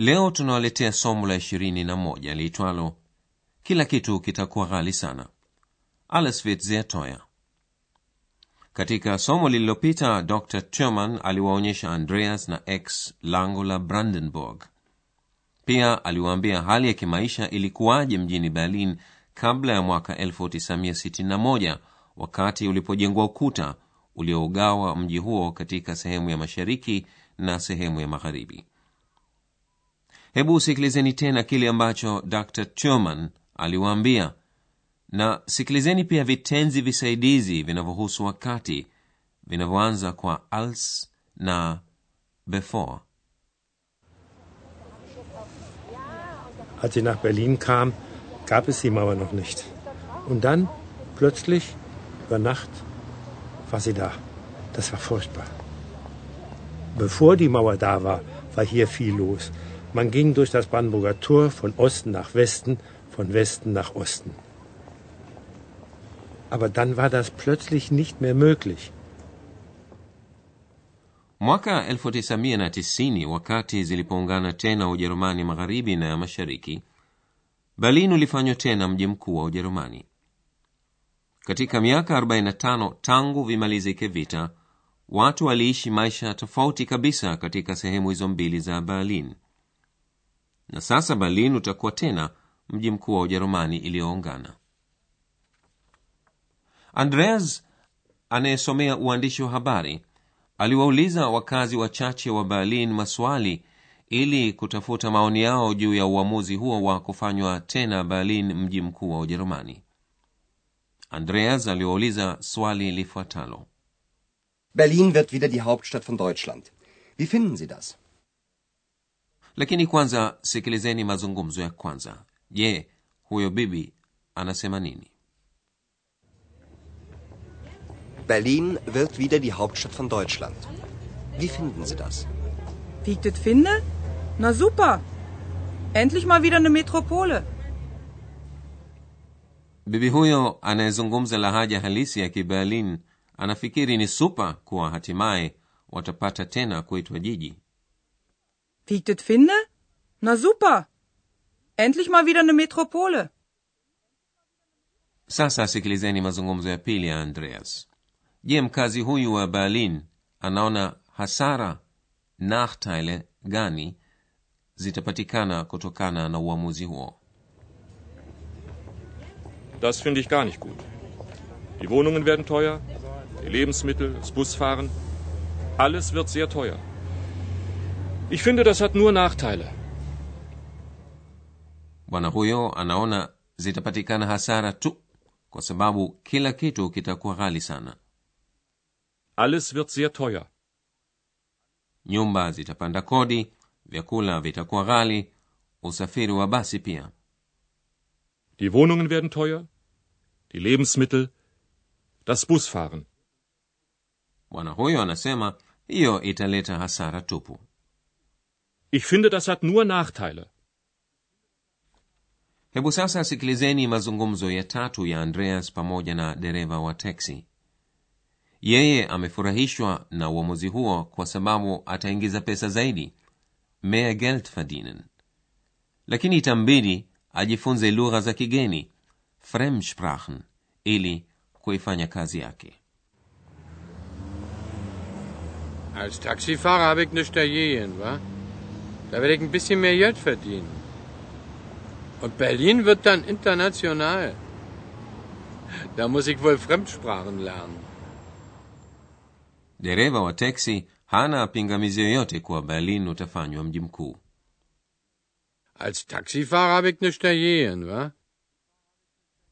leo tunawaletea somo la ishirini na moja liitwalo kila kitu kitakuwa ghali sana. Wird sehr katika somo lililopita dr turman aliwaonyesha andreas na x lango la brandenburg. Pia aliwaambia hali ya kimaisha ilikuwaje mjini berlin kabla ya mwaka 1961 wakati ulipojengwa ukuta uliougawa mji huo katika sehemu ya mashariki na sehemu ya magharibi hebu usikilizeni tena kile ambacho dr turman aliwaambia na sikilizeni pia vitenzi visaidizi vinavyohusu wakati vinavyoanza kwa als na before Als sie nach Berlin kam, gab es die Mauer noch nicht. Und dann, plötzlich, über Nacht, war sie da. Das war furchtbar. Bevor die Mauer da war, war hier viel los. Man ging durch das Brandenburger Tor von Osten nach Westen, von Westen nach Osten. Aber dann war das plötzlich nicht mehr möglich. mwaka 1990 wakati zilipoungana tena ujerumani magharibi na mashariki berlin ulifanywa tena mji mkuu wa ujerumani katika miaka 45 tangu vimalizike vita watu waliishi maisha tofauti kabisa katika sehemu hizo mbili za berlin na sasa berlin utakuwa tena mji mkuu wa ujerumani iliyoungana andreas anayesomea uandishi wa habari aliwauliza wakazi wachache wa berlin maswali ili kutafuta maoni yao juu ya uamuzi huo wa kufanywa tena berlin mji mkuu wa ujerumani andreas aliwauliza swali lifuatalo Berlin wird wieder die Hauptstadt von Deutschland. Wie finden Sie das? Lakini kwanza sikilizeni mazungumzo ya kwanza je huyo bibi anasema nini Berlin wird wieder die Hauptstadt von Deutschland. Wie finden Sie das? Wie ich das finde? Na super. Endlich mal wieder eine Metropole. bibi huyo anayezungumza lahaja halisi ya kiberlin anafikiri ni supa kuwa hatimaye watapata tena kuitwa jiji Wie ich das finde? Na super. Endlich mal wieder eine Metropole. sasa sikilizeni mazungumzo ya pili ya andreas je mkazi huyu wa berlin anaona hasara nachteile gani zitapatikana kutokana na uamuzi huo Das finde ich gar nicht gut. Die Wohnungen werden teuer, die Lebensmittel, das Busfahren. Alles wird sehr teuer. Ich finde, das hat nur Nachteile. bwana huyo anaona zitapatikana hasara tu kwa sababu kila kitu kitakuwa ghali sana Alles wird sehr teuer. nyumba zitapanda kodi vyakula vitakuwa ghali usafiri wa basi pia Die Wohnungen werden teuer, die Lebensmittel, das Busfahren. bwana huyo anasema hiyo italeta hasara tupu Ich finde, das hat nur Nachteile. hebu sasa sikilizeni mazungumzo ya tatu ya andreas pamoja na dereva wa teksi yeye amefurahishwa na uamuzi huo kwa sababu ataingiza pesa zaidi mehr geld verdienen lakini itambidi ajifunze lugha za kigeni fremdsprachen ili kuifanya kazi yake Als Taxifahrer habe ich nichts dagegen, wa? Da werde ich ein bisschen mehr Geld verdienen. Und Berlin wird dann international. Da muss ich wohl Fremdsprachen lernen. dereva wa teksi hana pingamizi yoyote kuwa berlin utafanywa mji mkuu Als Taxifahrer habe ich nichts dagegen, wa?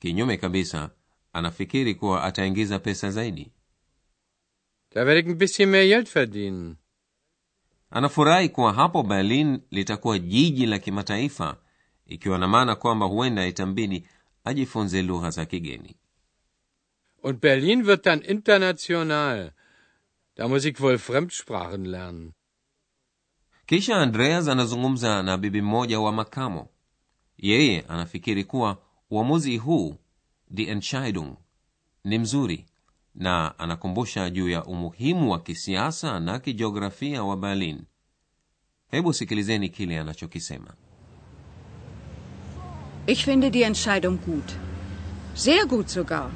kinyume kabisa anafikiri kuwa ataingiza pesa zaidi Da werde ich ein bisschen mehr Geld verdienen. Anafurahi kuwa hapo berlin litakuwa jiji la kimataifa ikiwa na maana kwamba huenda itambidi ajifunze lugha za kigeni Und Berlin wird dann international. Da muss ich wohl Fremdsprachen lernen. kisha andreas anazungumza na bibi mmoja wa makamo yeye anafikiri kuwa uamuzi huu die entscheidung ni mzuri na anakumbusha juu ya umuhimu wa kisiasa na kijiografia wa berlin hebu sikilizeni kile anachokisema Ich finde die Entscheidung gut. Sehr gut sogar.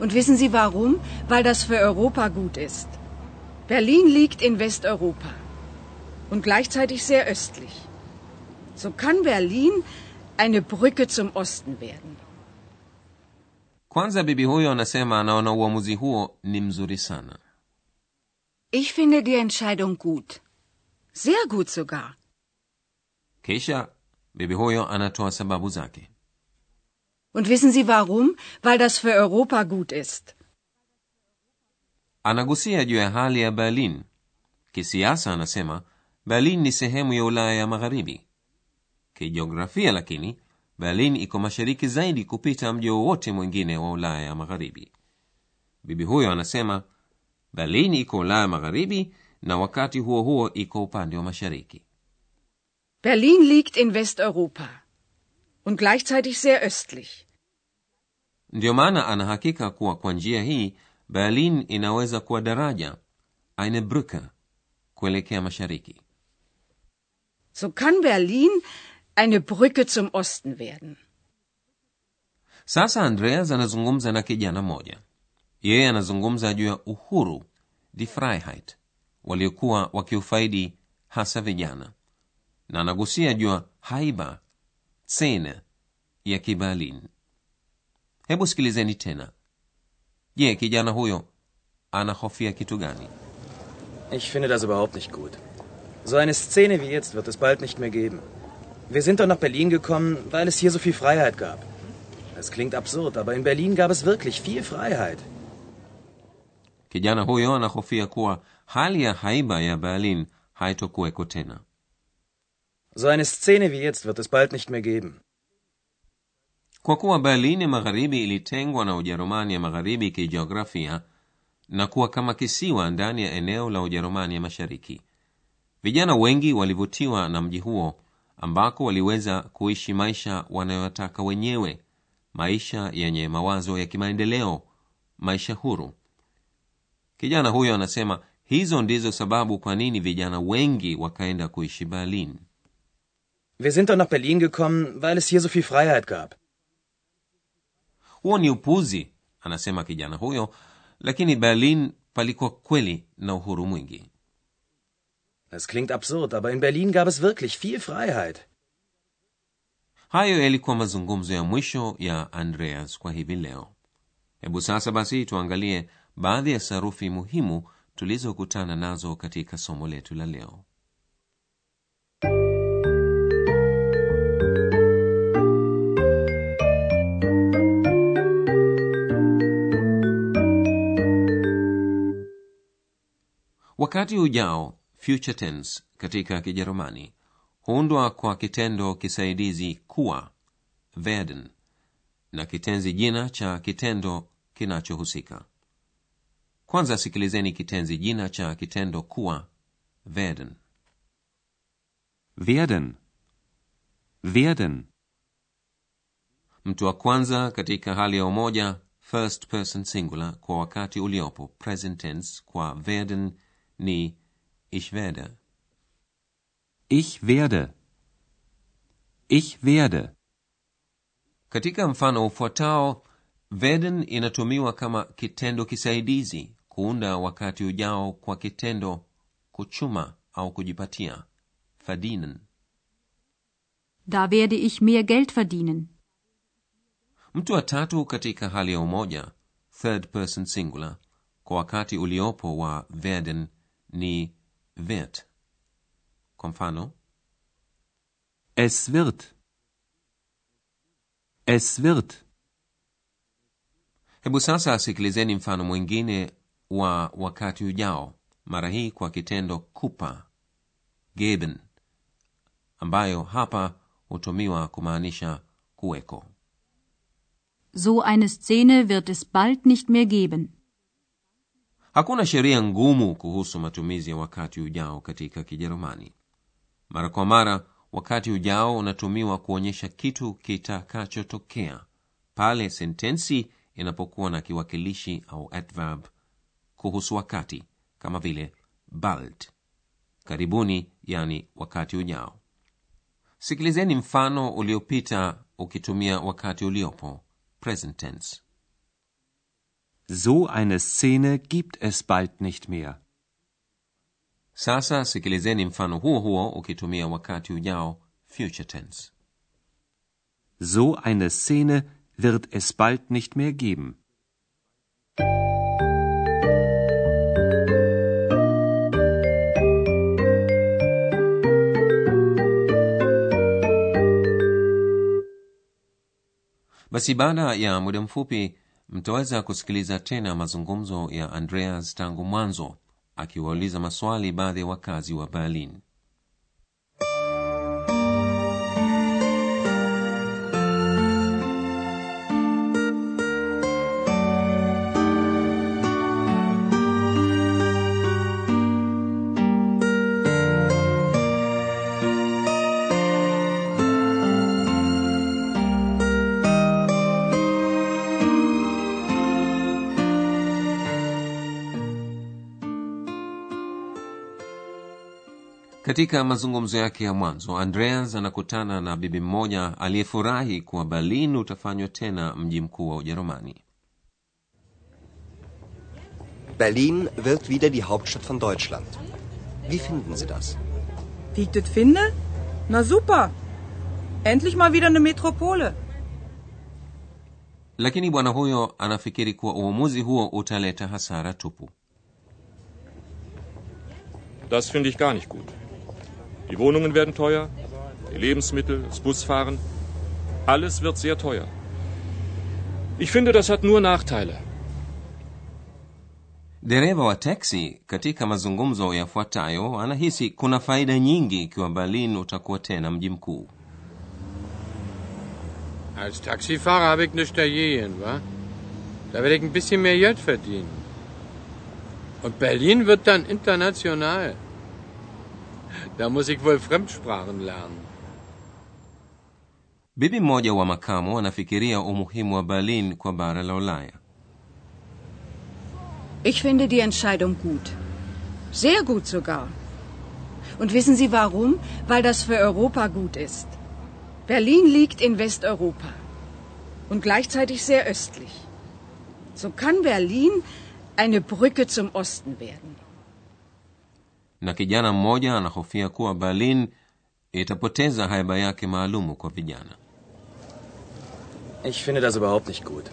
Und wissen Sie warum? Weil das für Europa gut ist. Berlin liegt in Westeuropa und gleichzeitig sehr östlich. So kann Berlin eine Brücke zum Osten werden. Kwanza bibi huyo anasema anaona uamuzi huo ni mzuri sana Ich finde die Entscheidung gut. Sehr gut sogar. kisha bibi huyo anatoa sababu zake Und wissen Sie warum? Weil das für Europa gut ist. anagusia juu ya hali ya berlin kisiasa anasema berlin ni sehemu ya ulaya ya magharibi kijiografia lakini berlin iko mashariki zaidi kupita mji wowote mwingine wa ulaya ya magharibi. Bibi huyo anasema berlin iko ulaya magharibi na wakati huo huo iko upande wa mashariki. Berlin liegt in Westeuropa und gleichzeitig sehr östlich. ndiyo maana anahakika kuwa kwa njia hii berlin inaweza kuwa daraja eine brücke kuelekea mashariki. So kann Berlin eine Brücke zum Osten werden. sasa andreas anazungumza na kijana moja. yeye anazungumza juu ya uhuru die freiheit waliokuwa wakiufaidi hasa vijana na anagusia juu ya haiba szene ya kiberlin hebu sikilizeni tena je kijana huyo anahofia kitu gani Ich finde das überhaupt nicht gut. So eine Szene wie jetzt wird es bald nicht mehr geben. Wir sind doch nach Berlin gekommen, weil es hier so viel Freiheit gab. Es klingt absurd, aber in Berlin gab es wirklich viel Freiheit. kijana huyo anahofia kuwa hali ya haiba ya berlin haitokuweko tena So eine Szene wie jetzt wird es bald nicht mehr geben. kwa kuwa berlin ya magharibi ilitengwa na ujerumani ya magharibi kijiografia na kuwa kama kisiwa ndani ya eneo la ujerumani ya mashariki vijana wengi walivutiwa na mji huo ambako waliweza kuishi maisha wanayotaka wenyewe maisha yenye mawazo ya kimaendeleo maisha huru. Kijana huyo anasema hizo ndizo sababu kwa nini vijana wengi wakaenda kuishi berlin. Wir sind doch nach Berlin gekommen, weil es hier so viel Freiheit gab. huo ni upuzi anasema kijana huyo lakini berlin palikuwa kweli na uhuru mwingi Es klingt absurd, aber in Berlin gab es wirklich viel Freiheit. hayo yalikuwa mazungumzo ya mwisho ya andreas kwa hivi leo hebu sasa basi tuangalie baadhi ya sarufi muhimu tulizokutana nazo katika somo letu la leo wakati ujao future tense katika kijerumani huundwa kwa kitendo kisaidizi kuwa werden na kitenzi jina cha kitendo kinachohusika kwanza sikilizeni kitenzi jina cha kitendo kuwa werden Werden. Werden. mtu wa kwanza katika hali ya umoja first person singular kwa wakati uliopo present tense kwa werden ni ich werde Ich werde. Ich werde. katika mfano ufuatao werden inatumiwa kama kitendo kisaidizi kuunda wakati ujao kwa kitendo kuchuma au kujipatia verdienen Da werde ich mehr Geld verdienen. mtu wa tatu katika hali ya umoja third person singular kwa wakati uliopo wa werden ni wird kwa mfano Es wird. Es wird. hebu sasa asikilizeni mfano mwingine wa wakati ujao mara hii kwa kitendo kupa geben ambayo hapa hutumiwa kumaanisha kuweko So eine Szene wird es bald nicht mehr geben. Hakuna sheria ngumu kuhusu matumizi ya wakati ujao katika kijerumani. Mara kwa mara wakati ujao unatumiwa kuonyesha kitu kitakachotokea pale sentensi inapokuwa na kiwakilishi au adverb kuhusu wakati kama vile bald karibuni yani wakati ujao. Sikilizeni mfano uliopita ukitumia wakati uliopo present tense So eine Szene gibt es bald nicht mehr. sasa sikilizeni mfano huo huo ukitumia wakati ujao future tense So eine Szene wird es bald nicht mehr geben. basi baada ya muda mfupi mtaweza kusikiliza tena mazungumzo ya andreas tangu mwanzo akiwauliza maswali baadhi ya wakazi wa berlin katika mazungumzo yake ya mwanzo andreas anakutana na bibi mmoja aliyefurahi kuwa berlin utafanywa tena mji mkuu wa ujerumani Berlin wird wieder die Hauptstadt von Deutschland. Wie finden Sie das? Wie ich das finde? Na super. Endlich mal wieder eine Metropole. lakini bwana huyo anafikiri kuwa uamuzi huo utaleta hasara tupu Das finde ich gar nicht gut. Die Wohnungen werden teuer, die Lebensmittel, das Busfahren, alles wird sehr teuer. Ich finde, das hat nur Nachteile. dereva wa teksi katika mazungumzo yafuatayo anahisi kuna faida nyingi ikiwa berlin utakuwa tena mji mkuu Als Taxifahrer habe ich nichts dagegen, wa? Da werde ich ein bisschen mehr Geld verdienen. Und Berlin wird dann international. Da muss ich wohl Fremdsprachen lernen. bibi mmoja wa makamu anafikiria umuhimu wa berlin kwa bara la ulaya Ich finde die Entscheidung gut. Sehr gut sogar. Und wissen Sie warum? Weil das für Europa gut ist. Berlin liegt in Westeuropa und gleichzeitig sehr östlich. So kann Berlin eine Brücke zum Osten werden. Na kijana mmoja anahofia kuwa berlin itapoteza haiba yake maalumu kwa vijana Ich finde das überhaupt nicht gut.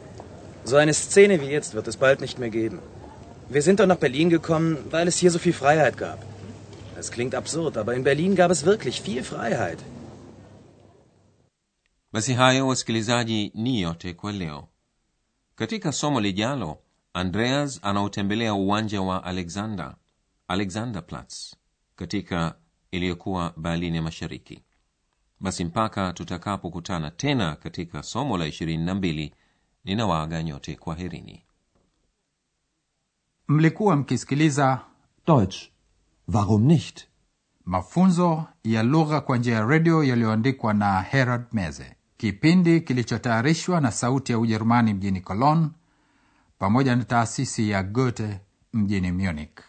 So eine Szene wie jetzt wird es bald nicht mehr geben. Wir sind doch nach Berlin gekommen, weil es hier so viel Freiheit gab. Es klingt absurd, aber in Berlin gab es wirklich viel Freiheit. basi hayo wasikilizaji ni yote kwa leo katika somo lijalo andreas anautembelea uwanja wa alexander alexanderplatz katika iliyokuwa berlin ya mashariki basi mpaka tutakapokutana tena katika somo la ishirini na mbili ninawaaga nyote kwa herini mlikuwa mkisikiliza Deutsch. Warum nicht? mafunzo ya lugha kwa njia ya redio yaliyoandikwa na herald meze kipindi kilichotayarishwa na sauti ya ujerumani mjini cologne pamoja na taasisi ya goethe mjini munich